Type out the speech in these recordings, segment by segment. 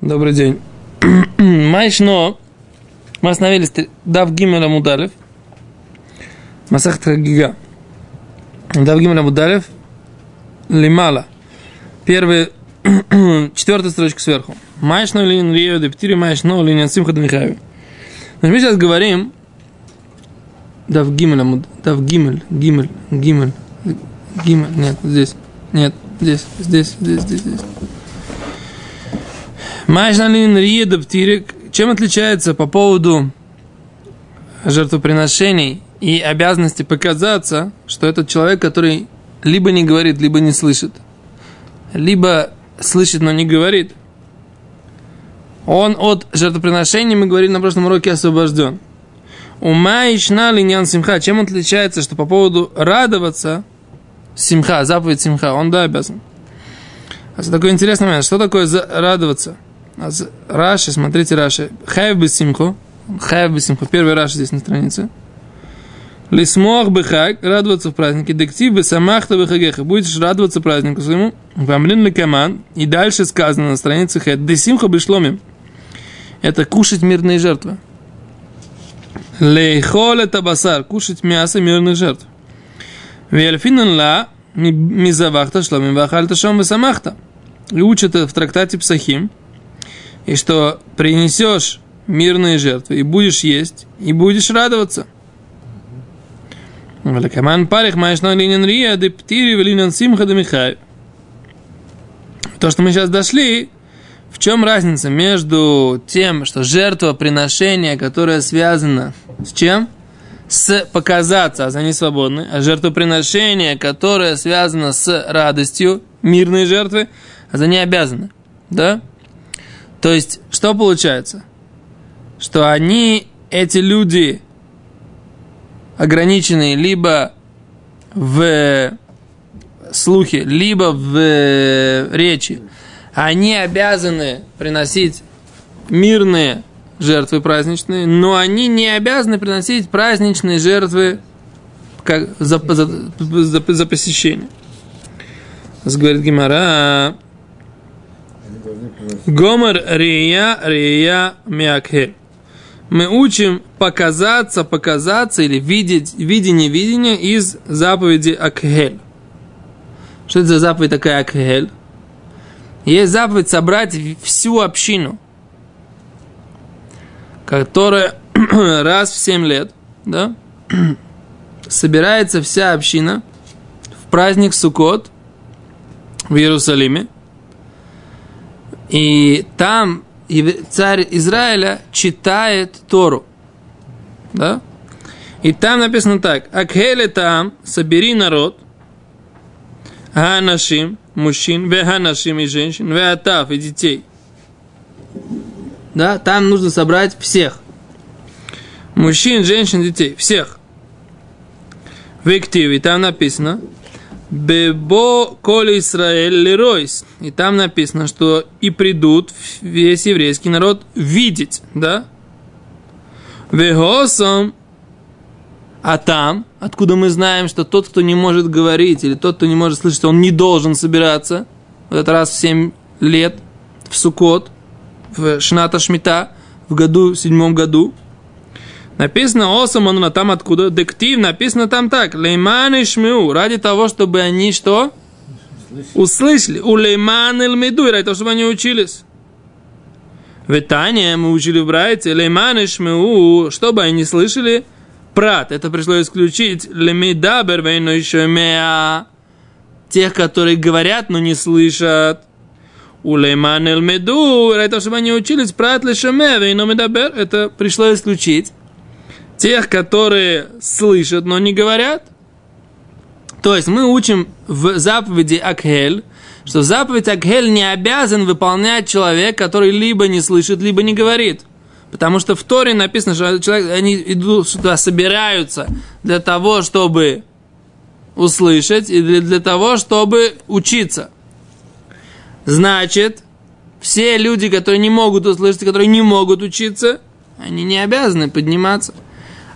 Добрый день. Майшно. Мы остановились Дав Гимера Мудалев. Масахта Гига. Дав Гимера Мудалев. Лимала. Первый, четвертая строчка сверху. Майшно линин рио дептири майшно линин симха дмихаеви. Значит, мы сейчас говорим Дав Гимеля, Дав Гимель, Гимель, Гимель, Гимель, нет, здесь, нет, здесь, здесь, здесь, здесь, здесь. Майшналин Риеда Птирик. Чем отличается по поводу жертвоприношений и обязанности показаться, что этот человек, который либо не говорит, либо не слышит, либо слышит, но не говорит, он от жертвоприношений, мы говорили на прошлом уроке, освобожден. Ума и линян симха. Чем отличается, что по поводу радоваться, симха, заповедь симха, он да обязан. А такой интересный момент, что такое радоваться – Раши, смотрите Раши. Хайв бы симху. Хайв бы симху. Первый Раши здесь на странице. Лисмох бы хак, радоваться в празднике. Дектив бы самахта бы хагеха. Будешь радоваться празднику своему. Вамлин ли каман. И дальше сказано на странице хэт. Десимха бы шломим. Это кушать мирные жертвы. Лейхоле табасар. Кушать мясо мирных жертв. Вельфинан ла мизавахта шломим вахальта шом самахта. И учат в трактате Псахим, и что принесешь мирные жертвы, и будешь есть, и будешь радоваться. Каман парих маешно линин рия, де птири линин симха де михай. То, что мы сейчас дошли, в чем разница между тем, что жертвоприношение, которое связано с чем? С показаться, а за не свободны, а жертвоприношение, которое связано с радостью, мирные жертвы, а за не обязаны. Да? То есть, что получается? Что они, эти люди, ограниченные либо в слухе, либо в речи, они обязаны приносить мирные жертвы праздничные, но они не обязаны приносить праздничные жертвы как за, за, за, за посещение. Говорит Гимара, Гомер Рия Рия Мякхель. Мы учим показаться, показаться или видеть, видение, видение из заповеди Акхель. Что это за заповедь такая Акхель? Есть заповедь собрать всю общину, которая раз в семь лет, да, собирается вся община в праздник Суккот в Иерусалиме – и там царь Израиля читает Тору. Да? И там написано так. Акхеле там, собери народ, Ханашим, мужчин, веханашим и женщин, веатав и детей. Да, там нужно собрать всех. Мужчин, женщин, детей, всех. В активе там написано, Бебо коли Израиль леройс. И там написано, что и придут весь еврейский народ видеть, да? Вегосом. А там, откуда мы знаем, что тот, кто не может говорить, или тот, кто не может слышать, он не должен собираться, в этот раз в 7 лет, в Сукот, в Шната Шмита, в году, в седьмом году, Написано Осаманула там откуда? Дектив написано там так. Лейман и шмиу. Ради того, чтобы они что? Услышали. У лейман эльмиду. Ради того, чтобы они учились. В мы учили в Брайте. Лейман и шмиу. Чтобы они слышали прат. Это пришлось исключить. Лемидабер вейно еще меа. Тех, которые говорят, но не слышат. У лейман эльмиду. Ради того, чтобы они учились прат лешеме вейно медабер. Это пришлось исключить тех, которые слышат, но не говорят. То есть мы учим в заповеди Акхель, что заповедь Акхель не обязан выполнять человек, который либо не слышит, либо не говорит. Потому что в Торе написано, что человек, они идут сюда, собираются для того, чтобы услышать и для, для того, чтобы учиться. Значит, все люди, которые не могут услышать, которые не могут учиться, они не обязаны подниматься.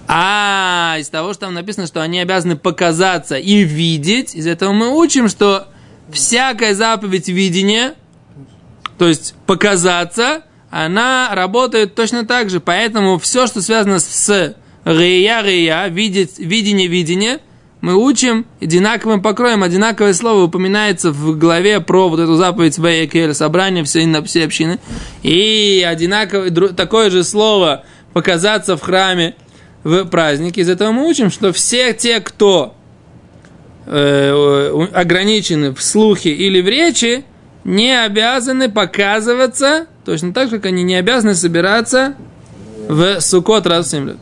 А из того, что там написано, что они обязаны показаться и видеть, из этого мы учим, что всякая заповедь видения, то есть показаться, она работает точно так же. Поэтому все, что связано с рея, рея, видеть, видение, видение, мы учим одинаковым покроем. Одинаковое слово упоминается в главе про вот эту заповедь Вейкель, собрание всей, всей общины. И одинаковое, такое же слово показаться в храме в празднике. Из этого мы учим, что все те, кто э, ограничены в слухе или в речи, не обязаны показываться, точно так же, как они не обязаны собираться в Сукот раз в 7 лет.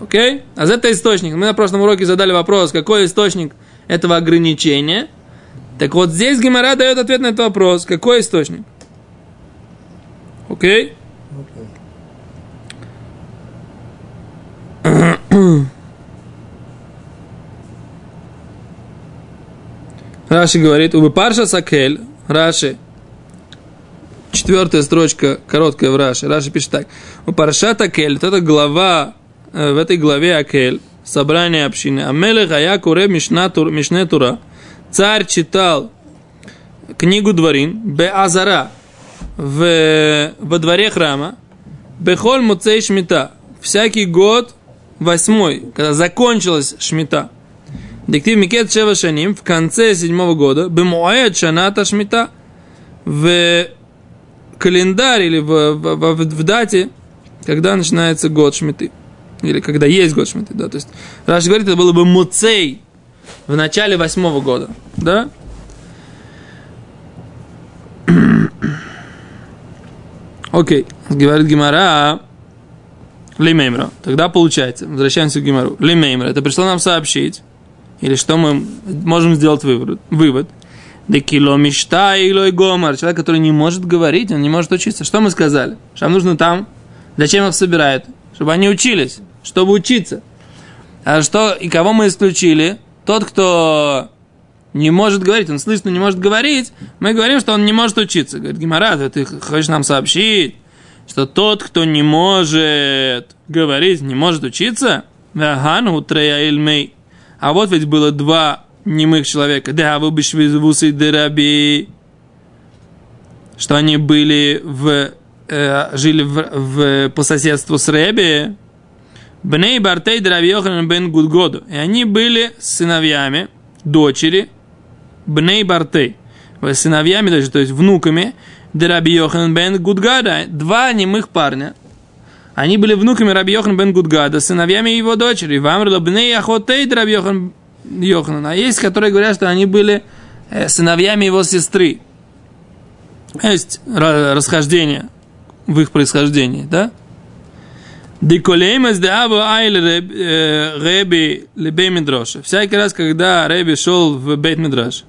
Окей? А это источник. Мы на прошлом уроке задали вопрос, какой источник этого ограничения. Так вот, здесь Гимара дает ответ на этот вопрос. Какой источник? Окей? Раши говорит, убы парша сакель, Раши, четвертая строчка, короткая в Раши. Раши пишет так. У парша такель, эта глава, э, в этой главе Акель, собрание общины. Амелех Аякуре Мишне Тура. Царь читал книгу Дворин, Бе Азара, в, во дворе храма, Бехоль Муцей Шмита, всякий год восьмой, когда закончилась Шмита. Диктив Микет Шева в конце седьмого года, Бемуаэт Шаната Шмита, в календарь или в, в, в, в дате, когда начинается год Шмиты. Или когда есть год Шмиты, да. То есть Раш говорит, это было бы Муцей в начале восьмого года, да. Окей, говорит Гимара, Лимеймра. Тогда получается, возвращаемся к Гимару. Лимеймра, это пришло нам сообщить, или что мы можем сделать вывод, вывод да мечта и гомар. Человек, который не может говорить, он не может учиться. Что мы сказали? Что нам нужно там? Зачем их собирают? Чтобы они учились, чтобы учиться. А что, и кого мы исключили? Тот, кто не может говорить, он слышит, но не может говорить, мы говорим, что он не может учиться. Говорит, Гимарат, ты хочешь нам сообщить, что тот, кто не может говорить, не может учиться? А вот ведь было два немых человека. Да, вы бы дераби, что они были в, э, жили в, в, по соседству с Реби. Бней Бартей Драби Йохан бен Гудгоду. И они были сыновьями, дочери Бней Бартей. Сыновьями, даже, то есть внуками Драби Йохан бен Гудгада. Два немых парня. Они были внуками Раби Йохан бен Гудгада, сыновьями его дочери. Вам Бней Ахотей Драби Йохан Йоханана. А есть, которые говорят, что они были э, сыновьями его сестры. Есть расхождение в их происхождении, да? Диколеймас де абу айл реби лебей мидроша. Всякий раз, когда Реби шел в бейт мидраш.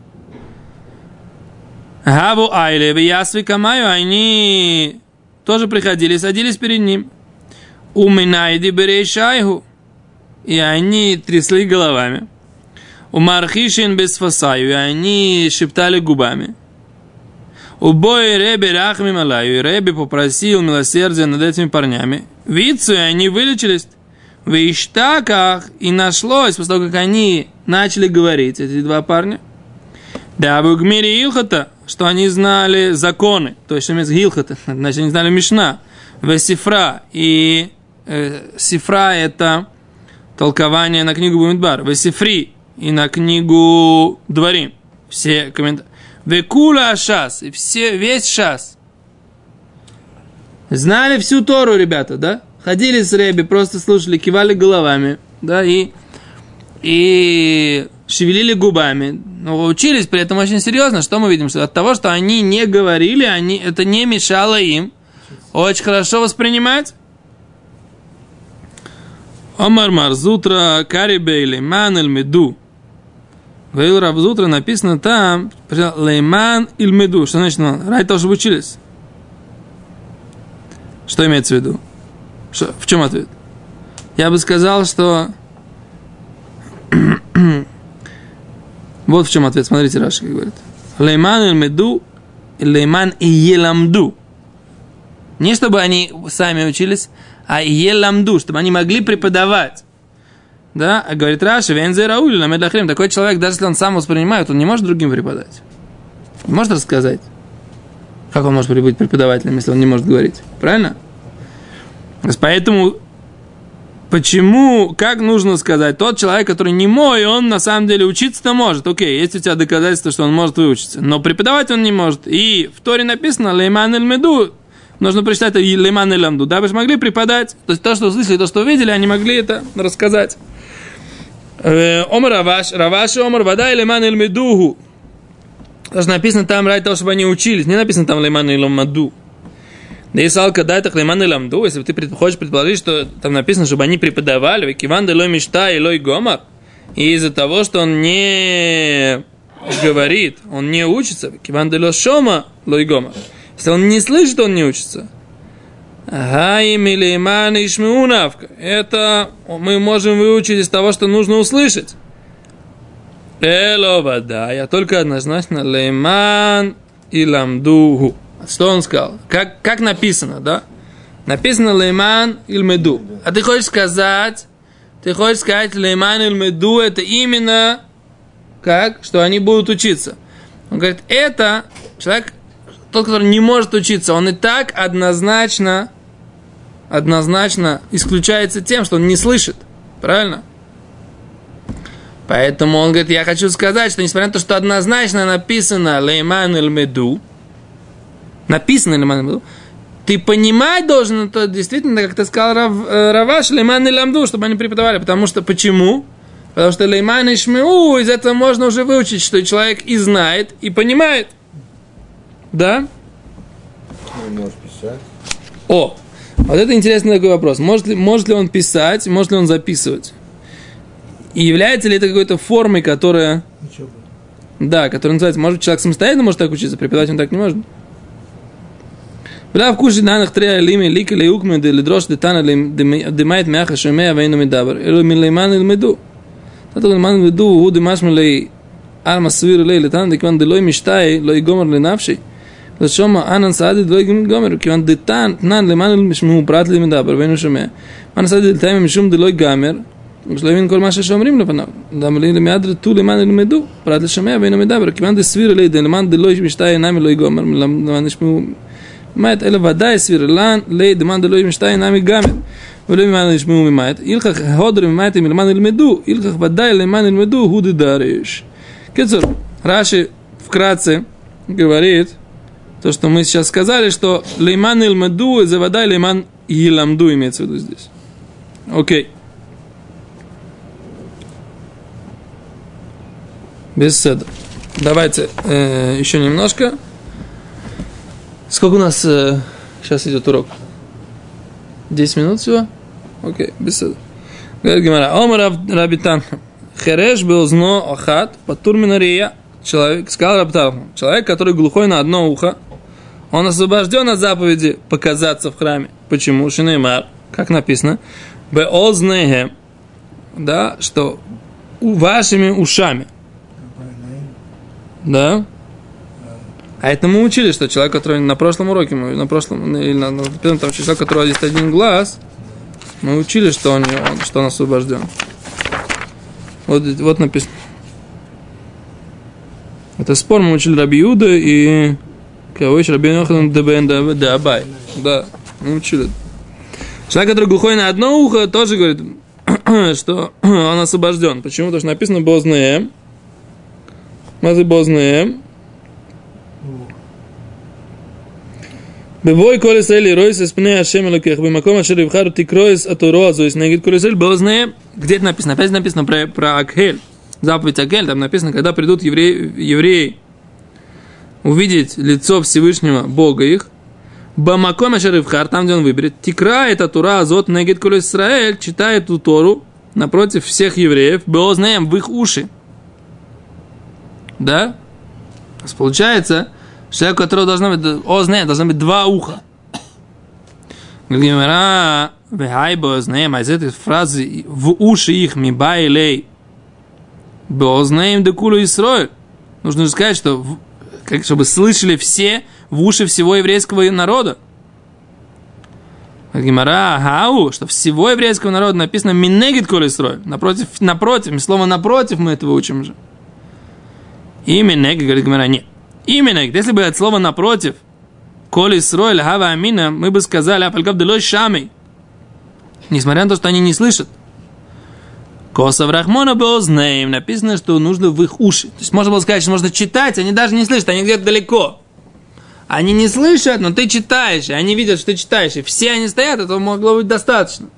Гаву айле ясви камаю, они тоже приходили, садились перед ним. Уминайди берей шайху. И они трясли головами. У Мархишин без фасаю, и они шептали губами. У Бой Реби Рахми Малаю, и Реби попросил милосердия над этими парнями. Вицу, и они вылечились. В Иштаках, и нашлось, после того, как они начали говорить, эти два парня, да, в Гмире Илхата, что они знали законы, то есть, что Гилхата, значит, они знали Мишна, в Сифра, и э, Сифра это толкование на книгу Бумидбар, в Сифри, и на книгу Дворим. Все комментарии. Векула шас. И все, весь шас. Знали всю Тору, ребята, да? Ходили с Реби, просто слушали, кивали головами, да, и, и шевелили губами. Но учились при этом очень серьезно. Что мы видим? Что от того, что они не говорили, они, это не мешало им очень хорошо воспринимать Омар Марзутра Карибейли Манель Меду. Вейл Равзутра написано там, Лейман Ильмеду. Что значит, ну, того, чтобы учились. Что имеется в виду? Что, в чем ответ? Я бы сказал, что... вот в чем ответ. Смотрите, Раша говорит. Лейман Ильмеду, Лейман и Еламду. Не чтобы они сами учились, а Еламду, чтобы они могли преподавать. Да, а говорит Раши, вензе раули на медлахрим. Такой человек, даже если он сам воспринимает, он не может другим преподать. Не может рассказать. Как он может быть преподавателем, если он не может говорить? Правильно? Поэтому Почему, как нужно сказать, тот человек, который не мой, он на самом деле учиться-то может. Окей, есть у тебя доказательства, что он может выучиться. Но преподавать он не может. И в Торе написано «Лейман эль меду». Нужно прочитать «Лейман эль ламду». Дабы могли преподать. То есть то, что услышали, то, что увидели, они могли это рассказать. Э, омар Раваш, Раваши Омар Вадай Лейман эль медуху. То, что написано там ради того, чтобы они учились. Не написано там Лейман эль ламду. Да и салка дайта хлеман и ламду, если ты хочешь предположить, что там написано, чтобы они преподавали, киван лой мечта и лой гомар, и из-за того, что он не говорит, он не учится, киван ло шома лой гомар, если он не слышит, он не учится. Гаим или иман ишмеунавка. Это мы можем выучить из того, что нужно услышать. Эло вода. Я только однозначно лейман и ламдуху. Что он сказал? Как, как написано, да? Написано лейман ильмеду. А ты хочешь сказать, ты хочешь сказать лейман ильмеду, это именно как? Что они будут учиться. Он говорит, это человек, тот, который не может учиться, он и так однозначно, однозначно исключается тем, что он не слышит. Правильно? Поэтому он говорит, я хочу сказать, что несмотря на то, что однозначно написано лейман ильмеду, написано Леман ты понимать должен это действительно, как ты сказал, Рав, э, Раваш, Лейман и Ламду, чтобы они преподавали. Потому что почему? Потому что Лейман и Шмеу, из этого можно уже выучить, что человек и знает, и понимает. Да? О, вот это интересный такой вопрос. Может ли, может ли он писать, может ли он записывать? И является ли это какой-то формой, которая... Учеба. Да, которая называется, может, человек самостоятельно может так учиться, преподавать он так не может. Брав куши данных трея лими лика ли укме де лидрош де тана димайт мяха шумея вейну мидабр. Илу э, милейман ил меду. Тата милейман меду, у димаш арма свир лей литан, декван де лой миштай, лой гомор ли навший. סעדי דלוי יגומר, כיוון דתן תנן למען משמעו פרט לי מדבר ואינו שומע. אנן סעדי דלתיים משום דלוי גמר, שלא הבין כל מה שאומרים לפניו. למה לי למעד רטו למען ילמדו, פרט לשומע ואינו מדבר, כיוון דסביר לי דלמען דלוי משתאי אינם לא יגומר, למען ישמעו מאט אלא ודאי סביר לן לי דמאן דלוי משתיים נמי גמר ולא ממאן ישמעו ממאט ילכך הודר ממאט אם למאן ילמדו ילכך ודאי למאן ילמדו הוא דדרש Кецур, Раши вкратце говорит то, что мы сейчас сказали, что лейман илмаду и заводай лейман иламду имеется в виду здесь. Окей. Без седа. Давайте э, еще немножко. Сколько у нас э, сейчас идет урок? 10 минут всего? Окей, беседа. Говорит Гимара, Омар Рабитан, Хереш был зно охат, патур минария. Человек, сказал Рабтан, человек, который глухой на одно ухо, он освобожден от заповеди показаться в храме. Почему? Шинеймар, как написано, Беознеге, да, что вашими ушами. Да? А это мы учили, что человек, который на прошлом уроке, мы на прошлом, или на, на первом там человек, у которого есть один глаз, мы учили, что он, он, что он освобожден. Вот, вот написано. Это спор мы учили Раби Юда и Кого еще? Рабин Йохан Дебен Дабай. Да, мы учили. Ну, Человек, который глухой на одно ухо, тоже говорит, что он освобожден. Почему? Потому что написано Бозные. Э». Мазы Бозные. Э». Бывой коли сели ройс из пне ашем лукех, бы маком ашер ивхару тикроис атуро азуис, негит коли колесель бозне, э». где это написано? Опять написано про, про Акхель, заповедь Акхель, там написано, когда придут евреи, евреи увидеть лицо Всевышнего Бога их Бамаком Ашарифхар, там, где он выберет, Тикра это Тура Азот Негет Коль Исраэль, читает эту Тору напротив всех евреев, Беознаем в их уши. Да? Получается, Человек, у которого должно быть, о, знает, должно быть два уха. Гимара, вехайбо знаем, а из этой фразы в уши их ми байлей, знаем декулу и срой. Нужно же сказать, что как, чтобы слышали все в уши всего еврейского народа. Гимара, хау, что всего еврейского народа написано минегит коли строй. Напротив, напротив, слово напротив мы этого учим же. И говорит Гимара, нет. Именно, если бы от слова напротив Коли срой хава амина, мы бы сказали, апальгав делой шамей. Несмотря на то, что они не слышат. Косов Рахмона Беознеем написано, что нужно в их уши. То есть можно было сказать, что можно читать, они даже не слышат, они где-то далеко. Они не слышат, но ты читаешь, и они видят, что ты читаешь, и все они стоят, этого могло быть достаточно.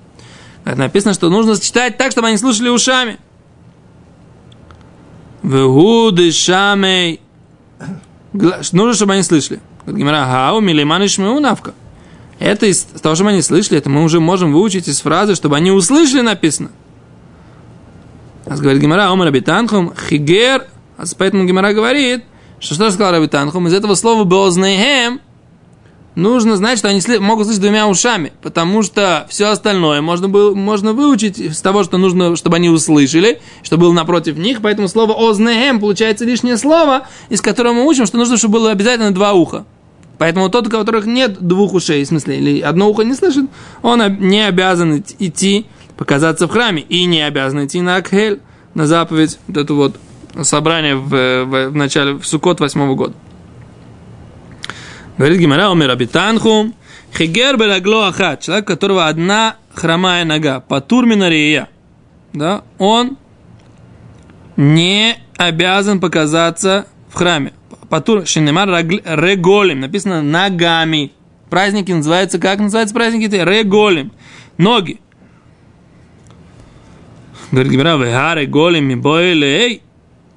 Написано, что нужно читать так, чтобы они слушали ушами. Вегуды шамей. Нужно, чтобы они слышали. Гимара хау милиман ишмеу навка. Это из того, что мы не слышали, это мы уже можем выучить из фразы, чтобы они услышали написано. А говорит Гимара, Омар Абитанхум, Хигер, а поэтому Гимара говорит, что что сказал Рабитанхум, из этого слова Бознейхем нужно знать, что они могут слышать двумя ушами, потому что все остальное можно, было, можно выучить из того, что нужно, чтобы они услышали, что было напротив них, поэтому слово Ознехем получается лишнее слово, из которого мы учим, что нужно, чтобы было обязательно два уха. Поэтому тот, у которых нет двух ушей, в смысле, или одно ухо не слышит, он не обязан идти показаться в храме и не обязан идти на Акхель, на заповедь, вот это вот собрание в, в, в начале, в Сукот восьмого года. Говорит Гимара, умер Абитанху, Хигер Берагло Ахат, человек, у которого одна хромая нога, Патур Минария, да, он не обязан показаться в храме. Патур Шинемар Реголим, написано ногами. Праздники называются, как называются праздники? Реголим. Ноги. Говорит Гимара, веха реголим мибойле, эй,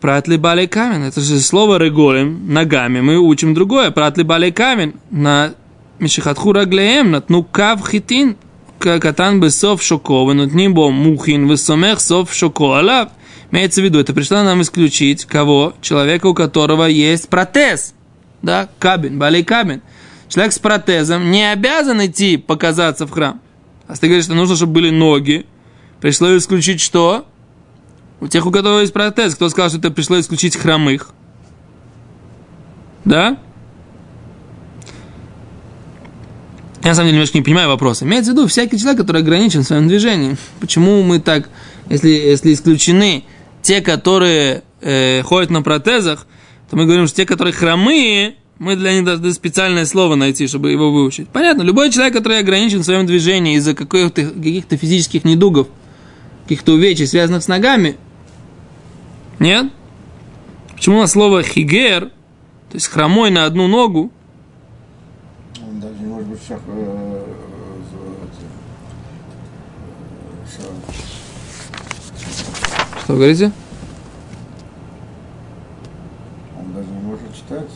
пратли балей камень. Это же слово реголим, ногами. Мы учим другое. Пратли балей камень. На мишихатху раглеем, на тну кав хитин, катан бесов шоко, ним бо мухин, высомех сов шоко алав. Имеется в виду, это пришло нам исключить кого? Человека, у которого есть протез. Да, кабин, балей кабин. Человек с протезом не обязан идти показаться в храм. А ты говоришь, что нужно, чтобы были ноги, пришло исключить что? У тех, у которых есть протез, кто сказал, что это пришло исключить хромых? Да? Я на самом деле немножко не понимаю вопроса. Имеется в виду всякий человек, который ограничен в своем движении. Почему мы так, если, если исключены те, которые э, ходят на протезах, то мы говорим, что те, которые хромые, мы для них должны специальное слово найти, чтобы его выучить. Понятно, любой человек, который ограничен в своем движении из-за каких-то, каких-то физических недугов, каких-то увечий, связанных с ногами. Нет? Почему у нас слово хигер, то есть хромой на одну ногу? Он даже не может быть шах... э, э, Что вы говорите? Он даже не может читать.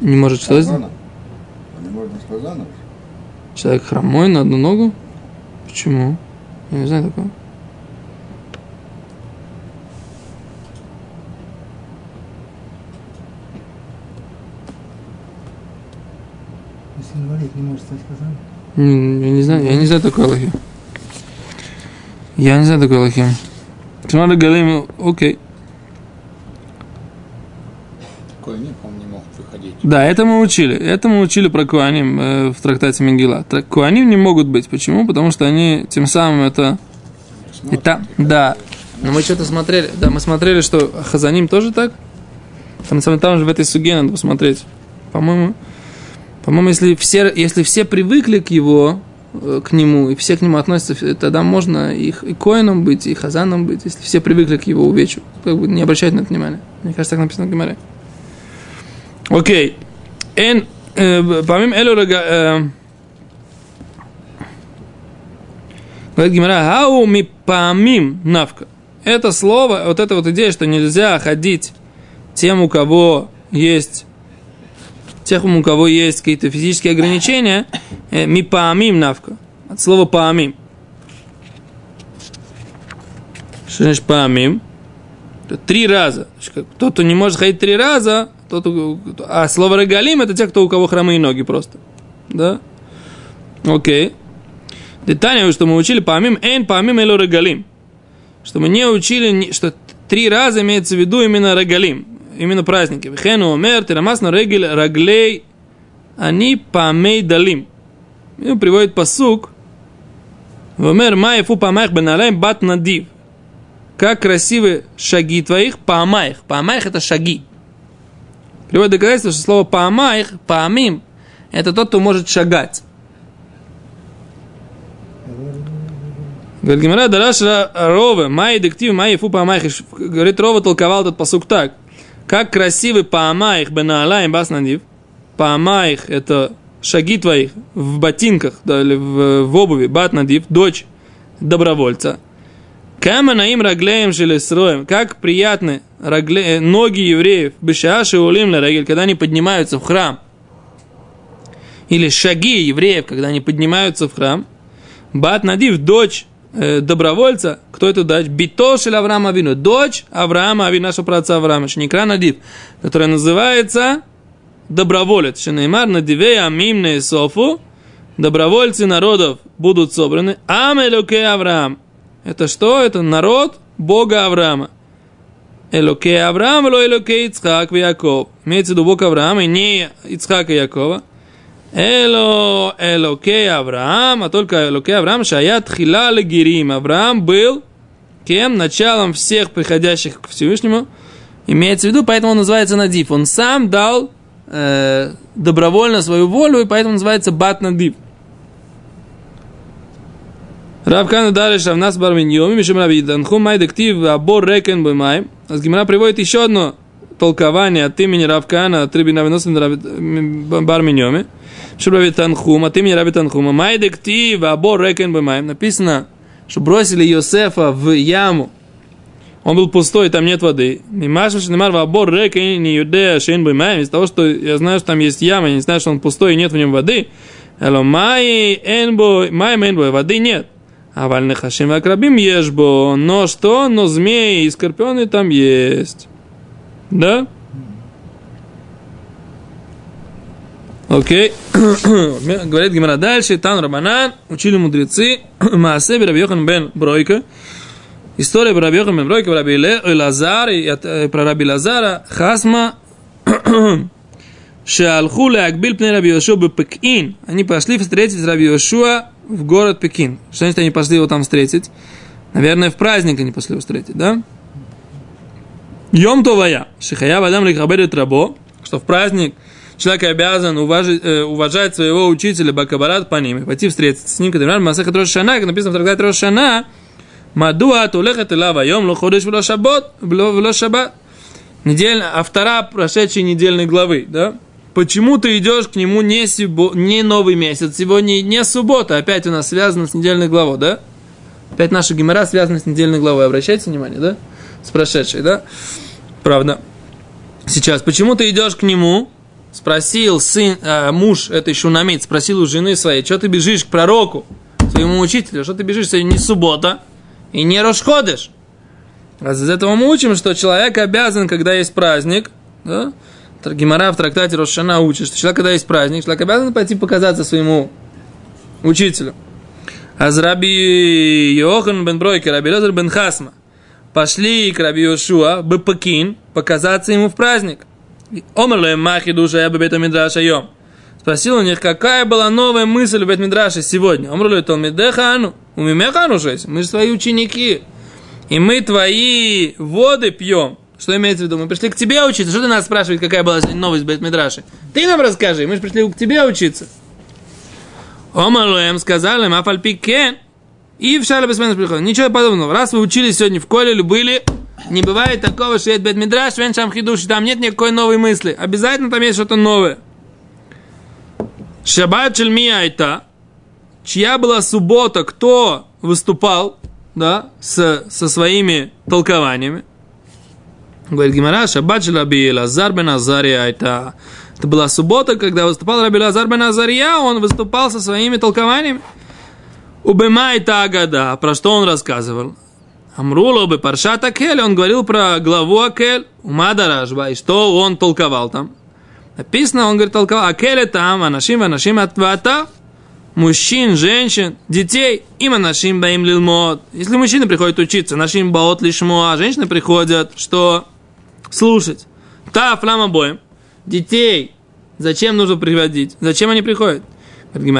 Не может что? Он не может сказано. Человек хромой на одну ногу? Почему? Я не знаю такого. Если инвалид не может стать казаном. Я не знаю, я не знаю такой Аллахи. Я не знаю такой Аллахи. Смотри, Галим, окей. Такое не, по-моему, выходить. Да, это мы учили. Это мы учили про Куаним э, в трактате Менгила. Тра- Куаним не могут быть. Почему? Потому что они тем самым это... И там, да. Но мы что-то смотрели. Да, мы смотрели, что Хазаним тоже так. Там, на самом деле, там же в этой суге надо посмотреть. По-моему, по-моему, если все, если все привыкли к его, э, к нему, и все к нему относятся, тогда можно их и коином быть, и хазаном быть, если все привыкли к его увечью. Как бы не обращать на это внимания. Мне кажется, так написано в Гимаре. Окей. Э, помимо рага- э, Говорит Гимара, хау ми памим навка. Это слово, вот эта вот идея, что нельзя ходить тем, у кого есть тех, у кого есть какие-то физические ограничения, ми паамим навка. От слова паамим. Что значит? Это Три раза. Тот, кто не может ходить три раза, тот, а слово регалим это те, кто у кого хромые ноги просто. Да? Окей. Детально, что мы учили памим, эйн памим эло регалим. Что мы не учили, что три раза имеется в виду именно регалим, именно праздники. Вихену омер, тирамасно регель раглей, они памей далим. И он приводит посук, Вомер маефу памаях беналаем бат надив. Как красивы шаги твоих, памаях. Памаях это шаги. Приводит доказательство, что слово паамайх, паамим, это тот, кто может шагать. Говорит Гимара, Дараш Рова, Май дектив, Май фу паамайх. Говорит, Рова толковал этот посук так. Как красивый паамайх бенаалаем баснадив. Паамайх – это шаги твоих в ботинках, да, или в, в обуви, батнадив, дочь добровольца. Кама наим раглеем желесроем. Как приятны рагле... ноги евреев. Бешаши улим рагель, когда они поднимаются в храм. Или шаги евреев, когда они поднимаются в храм. Бат Надив, дочь э, добровольца, кто это дочь? Битошель Авраама Авину, дочь Авраама Авину, нашего праца Авраама, Шникра Надив, которая называется доброволец. Шенеймар Надивей Амим Софу, добровольцы народов будут собраны. Амелюке Авраам. Это что? Это народ Бога Авраама. Элоке Авраам, ло Элоке Ицхак и Яков. Имеется в виду Бог Авраама, и не Ицхак и Якова. Эло Элоке Авраам, а только Элоке Авраам, Шаят Хила Гирим. Авраам был кем? Началом всех приходящих к Всевышнему. Имеется в виду, поэтому он называется Надив. Он сам дал э, добровольно свою волю, и поэтому называется Бат Надив. Рав Кана Дариш Равнас Барминьоми, Мишем Раби Май Дектив Абор Рекен Баймай. А Гимара приводит еще одно толкование от имени Равкана от Рабина Виносин Барминьоми. משם רבי תנחום, от имени Раби. מאי דכתיב והבור רק אין בו מים. Написано, что бросили Йосефа в яму. Он был пустой, там нет воды. ממשמע שנאמר והבור רק איני יודע שאין בו מים. Из того, что я знаю, что там есть яма, я не знаю, что он пустой и нет в нем воды. אלא מים אין בו, מים אין בו, воды нет. אבל נחשים ועקרבים יש בו. Но что? Но змеи и скорпионы там есть. Да? Окей. Говорит Гимара дальше. Тан Раманан. Учили мудрецы. Маасе Рабиохан бен Бройка. История про Рабиохан бен Бройка, про Раби Лазар, и про Раби Лазара. Хасма. Шалху леакбиль пней Раби Йошуа бепекин. Они пошли встретить Раби Йошуа в город Пекин. Что значит они пошли его там встретить? Наверное, в праздник они пошли его встретить, да? Йом Товая. Шихая Вадам Лихабедет Рабо. Что в праздник человек обязан уважить, э, уважать своего учителя Бакабарат по ним пойти встретиться с ним. Когда Масахат Рошана, как написано в трактате Рошана, Мадуа тулехат илава йом ло ходеш вло шабот, вло шаббат. Недельная, автора прошедшей недельной главы, да? Почему ты идешь к нему не, сибо, не новый месяц, сегодня не суббота, опять у нас связано с недельной главой, да? Опять наша гемора связана с недельной главой, обращайте внимание, да? С прошедшей, да? Правда. Сейчас, почему ты идешь к нему? Спросил сын, э, муж этой шунамит, спросил у жены своей, что ты бежишь к пророку, своему учителю, что ты бежишь, сегодня не суббота и не расходишь. А из этого мы учим, что человек обязан, когда есть праздник, да, Гимара в трактате Рошана учит, что человек, когда есть праздник, человек обязан пойти показаться своему учителю. А с Раби Йохан бен Бройке, Раби Лезер бен Хасма пошли к Раби Йошуа Бепакин показаться ему в праздник. Омерле махи душа я бебета мидраша йом. Спросил у них, какая была новая мысль в Бет Мидраше сегодня. Омрле Талмидехану, у Мимехану шесть, мы же твои ученики. И мы твои воды пьем. Что имеется в виду? Мы пришли к тебе учиться. Что ты нас спрашиваешь, какая была новость Бет Мидраши? Ты нам расскажи, мы же пришли к тебе учиться. Омалуэм сказали, мафальпикен. И в шале приходит. Ничего подобного. Раз вы учились сегодня в коле были, не бывает такого, что есть Бет Мидраш, вен шам хидуш, там нет никакой новой мысли. Обязательно там есть что-то новое. Шаббат шельмия это, чья была суббота, кто выступал, да, с, со своими толкованиями. Говорит Гимара, шаббат Раби Лазар бен Азария, это, это была суббота, когда выступал Раби Лазар бен Азария, он выступал со своими толкованиями. Убема это Агада, про что он рассказывал? Амруло бы Паршат Акель, он говорил про главу Акель, Умада Ражба, и что он толковал там. Написано, он говорит, толковал, Акеле там, Анашим, Анашим Атвата, мужчин, женщин, детей, им Анашим Баим Лилмот. Если мужчины приходят учиться, Нашим Баот Лишмо, а женщины приходят, что слушать. Та флама боем. Детей. Зачем нужно приводить? Зачем они приходят? Для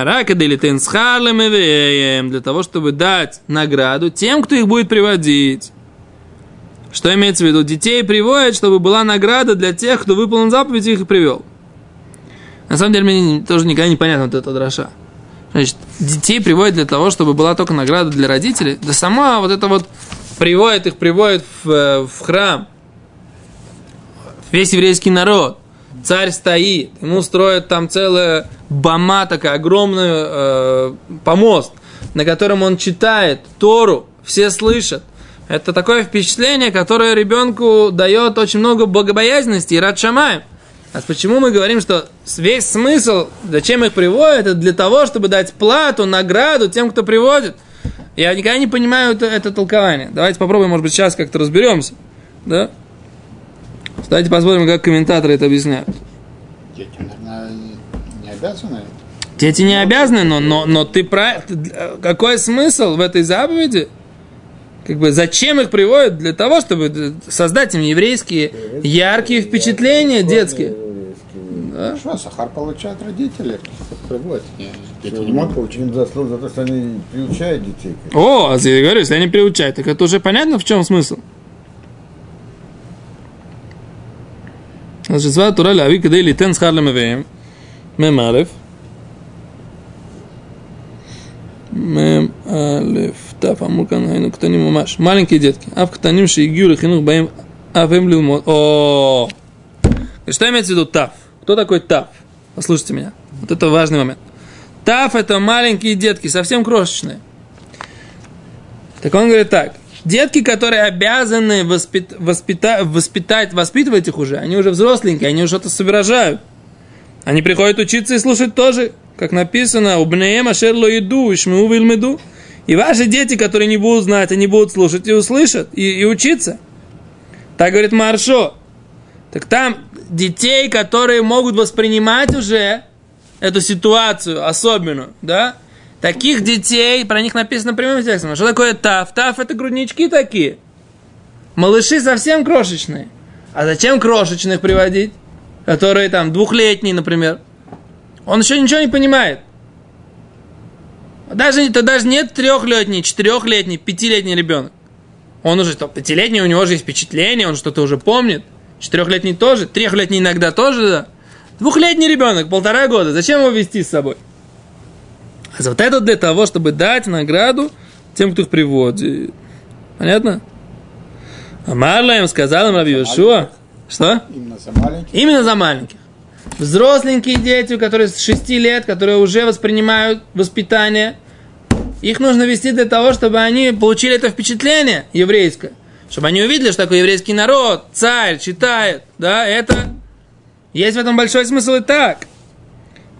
того, чтобы дать награду тем, кто их будет приводить. Что имеется в виду? Детей приводят, чтобы была награда для тех, кто выполнил заповедь и их привел. На самом деле, мне тоже никогда не понятно вот эта дроша. Значит, детей приводят для того, чтобы была только награда для родителей. Да сама вот это вот приводит их, приводит в, э, в храм. Весь еврейский народ. Царь стоит, ему строят там целая бама такая, огромный э, помост, на котором он читает Тору, все слышат. Это такое впечатление, которое ребенку дает очень много богобоязненности и рад шамаем. А почему мы говорим, что весь смысл, зачем их приводят, это для того, чтобы дать плату, награду тем, кто приводит. Я никогда не понимаю это, это толкование. Давайте попробуем, может быть, сейчас как-то разберемся. Да? Давайте посмотрим, как комментаторы это объясняют. Дети, наверное, не обязаны. Дети не обязаны, но, но, но ты про... Какой смысл в этой заповеди? Как бы зачем их приводят? Для того, чтобы создать им еврейские яркие впечатления детские. Да? Хорошо, Сахар получают родители, Дети не могут получить. Им заслуг за то, что они приучают детей. О, а я говорю, если они приучают, так это уже понятно, в чем смысл. אז שצבא התורה להביא כדי ליתן שכר למביאים, מ"א, מ"א, ת', אמרו כאן היינו קטנים ממש, маленькие детки, אף קטנים שהגיעו לחינוך בהם אף הם ללמוד, о Что имеется в виду тав? Кто такой тав? Послушайте меня. Вот это важный момент. Тав это маленькие детки, совсем крошечные. Так он говорит так. Детки, которые обязаны воспит- воспита- воспитать, воспитывать их уже, они уже взросленькие, они уже что-то соображают. Они приходят учиться и слушать тоже, как написано, у Бнеема шерло еду, ишмеу вильмеду. И ваши дети, которые не будут знать, они будут слушать и услышат, и, и учиться. Так говорит Маршо. Так там детей, которые могут воспринимать уже эту ситуацию особенную, да? Таких детей, про них написано прямым текстом. Что такое таф? Таф это груднички такие. Малыши совсем крошечные. А зачем крошечных приводить? Которые там двухлетние, например. Он еще ничего не понимает. Даже, это даже нет трехлетний, четырехлетний, пятилетний ребенок. Он уже, что, пятилетний, у него же есть впечатление, он что-то уже помнит. Четырехлетний тоже, трехлетний иногда тоже, да. Двухлетний ребенок, полтора года, зачем его вести с собой? А вот это для того, чтобы дать награду тем, кто их приводит. Понятно? Амарла им сказал им Раби Йошуа. Что? Именно за маленьких. Именно за маленьких. Взросленькие дети, которые с 6 лет, которые уже воспринимают воспитание, их нужно вести для того, чтобы они получили это впечатление еврейское. Чтобы они увидели, что такое еврейский народ, царь, читает. Да, это... Есть в этом большой смысл и так.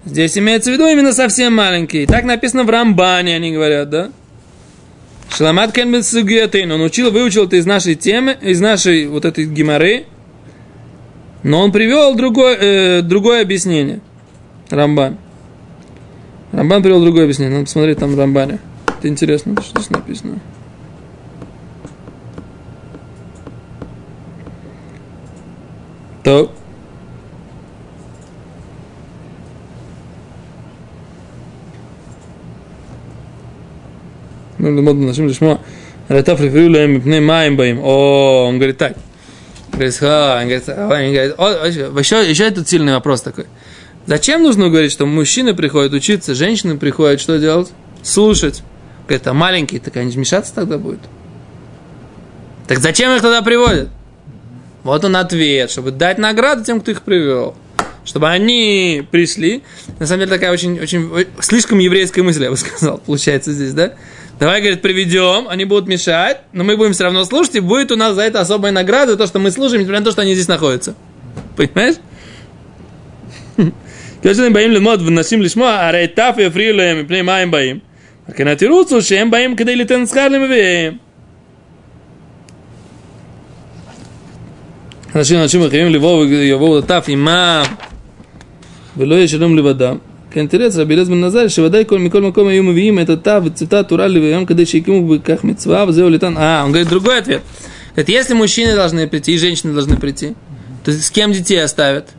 Здесь имеется в виду именно совсем маленькие. Так написано в Рамбане, они говорят, да? Шламат Кенбен Сугиатейн. Он учил, выучил это из нашей темы, из нашей вот этой геморы. Но он привел другое, э, другое объяснение. Рамбан. Рамбан привел другое объяснение. Надо посмотреть там в Рамбане. Это интересно, что здесь написано. То. лимод нашим лишмо, ратав рефрилуем мипней маем боим. О, он говорит так. Говорит, ха, он говорит, он говорит, о, еще, еще этот сильный вопрос такой. Зачем нужно говорить, что мужчины приходят учиться, женщины приходят что делать? Слушать. Говорит, а маленькие, так они вмешаться тогда будет. Так зачем их тогда приводят? Вот он ответ, чтобы дать награду тем, кто их привел. Чтобы они пришли. На самом деле такая очень, очень, слишком еврейская мысль, я бы сказал, получается здесь, да? Давай, говорит, приведем, они будут мешать, но мы будем все равно слушать, и будет у нас за это особая награда, то, что мы слушаем, несмотря на то, что они здесь находятся. Понимаешь? כאשר הם באים ללמוד ונשים לשמוע, הרי טף יפריעו להם מפני מה הם באים. רק כן התירוץ הוא שהם באים כדי ליתן שכר למביאים. אנשים אנשים אחרים לבוא ויבואו לטף עמם ולא ישלם לבדם. כן, תראה, רבי אליעזר בן עזר, שוודאי כל, מכל מקום היו מביאים את התו וצוותה התורה לביום כדי שיקימו בכך מצווה, וזהו ליתן... А, он говорит другой ответ. Говорит, если мужчины должны прийти и женщины должны прийти, то с кем детей оставят?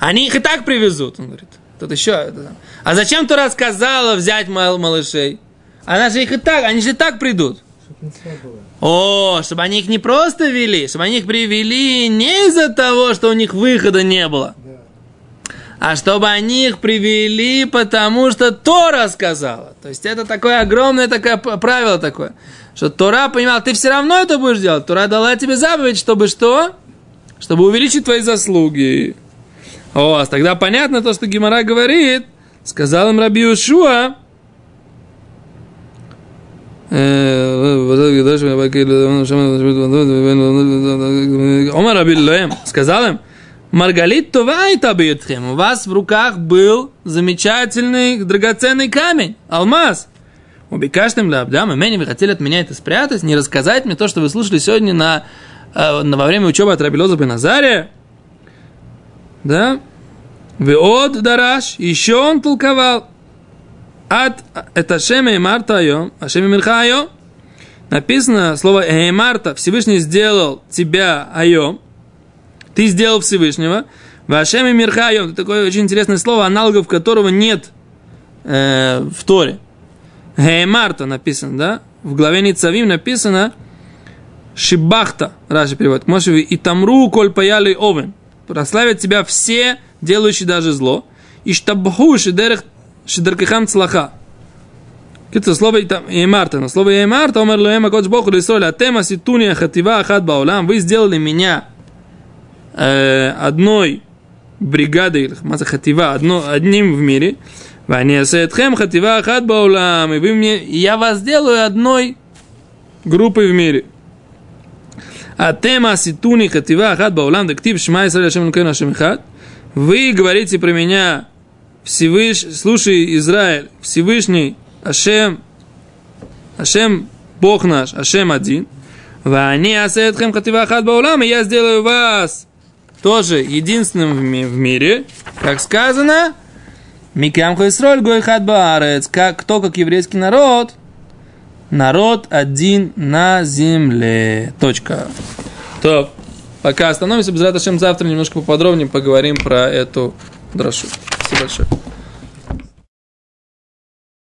Они их и так привезут, он говорит. Тут еще... это- А зачем Тура сказала взять мал- малышей? Она же их и так, они же и так придут. Чтоб митцва была. О, чтобы они их не просто вели, чтобы они их привели не из-за того, что у них выхода не было, а чтобы они их привели, потому что Тора сказала. То есть это такое огромное такое правило такое, что Тора понимала, ты все равно это будешь делать. Тора дала тебе заповедь, чтобы что? Чтобы увеличить твои заслуги. О, тогда понятно то, что Гимара говорит. Сказал им Раби Ушуа, Омар Рабилуэм сказал им, Маргалит Тувайта Бьютхем, у вас в руках был замечательный драгоценный камень, алмаз. Убекаштым лабдам, имени вы хотели от меня это спрятать, не рассказать мне то, что вы слушали сегодня на, на во время учебы от Рабилоза Беназария. Да? Вы от Дараш, еще он толковал. От это Шема и Марта Айом, а Шема Мирха Айом. Написано слово Эймарта, Всевышний сделал тебя Айом, ты сделал Всевышнего. Вашем и Мирхайом. Это такое очень интересное слово, аналогов которого нет э, в Торе. Геймарта написано, да? В главе Ницавим написано Шибахта, Раши переводит, Мошеви, и тамру коль паяли овен. Прославят тебя все, делающие даже зло. И штабху шидерх шидеркихам цлаха. Это слово Эмарта. Но слово Эмарта, Омер Луэма Кодж Боху Лисроля, а Тема Ситуния Хатива Ахат Баулам, вы сделали меня э, одной бригадой, маза хатива, одно, одним в мире, Вани асетхем хатива ахат баулам, и вы мне, я вас сделаю одной группой в мире. А тема ситуни хатива ахат баулам, дектив шма Хат, вы говорите про меня Всевыш... слушай, Израиль, Всевышний Ашем, Ашем Бог наш, Ашем один. Вани асетхем хатива хат баулам, и я сделаю вас тоже единственным в, ми- в мире, как сказано, Микам Хойсроль Гой Хат Баарец, как кто, как еврейский народ, народ один на земле. Точка. То, пока остановимся, без завтра немножко поподробнее поговорим про эту дрошу. Спасибо большое.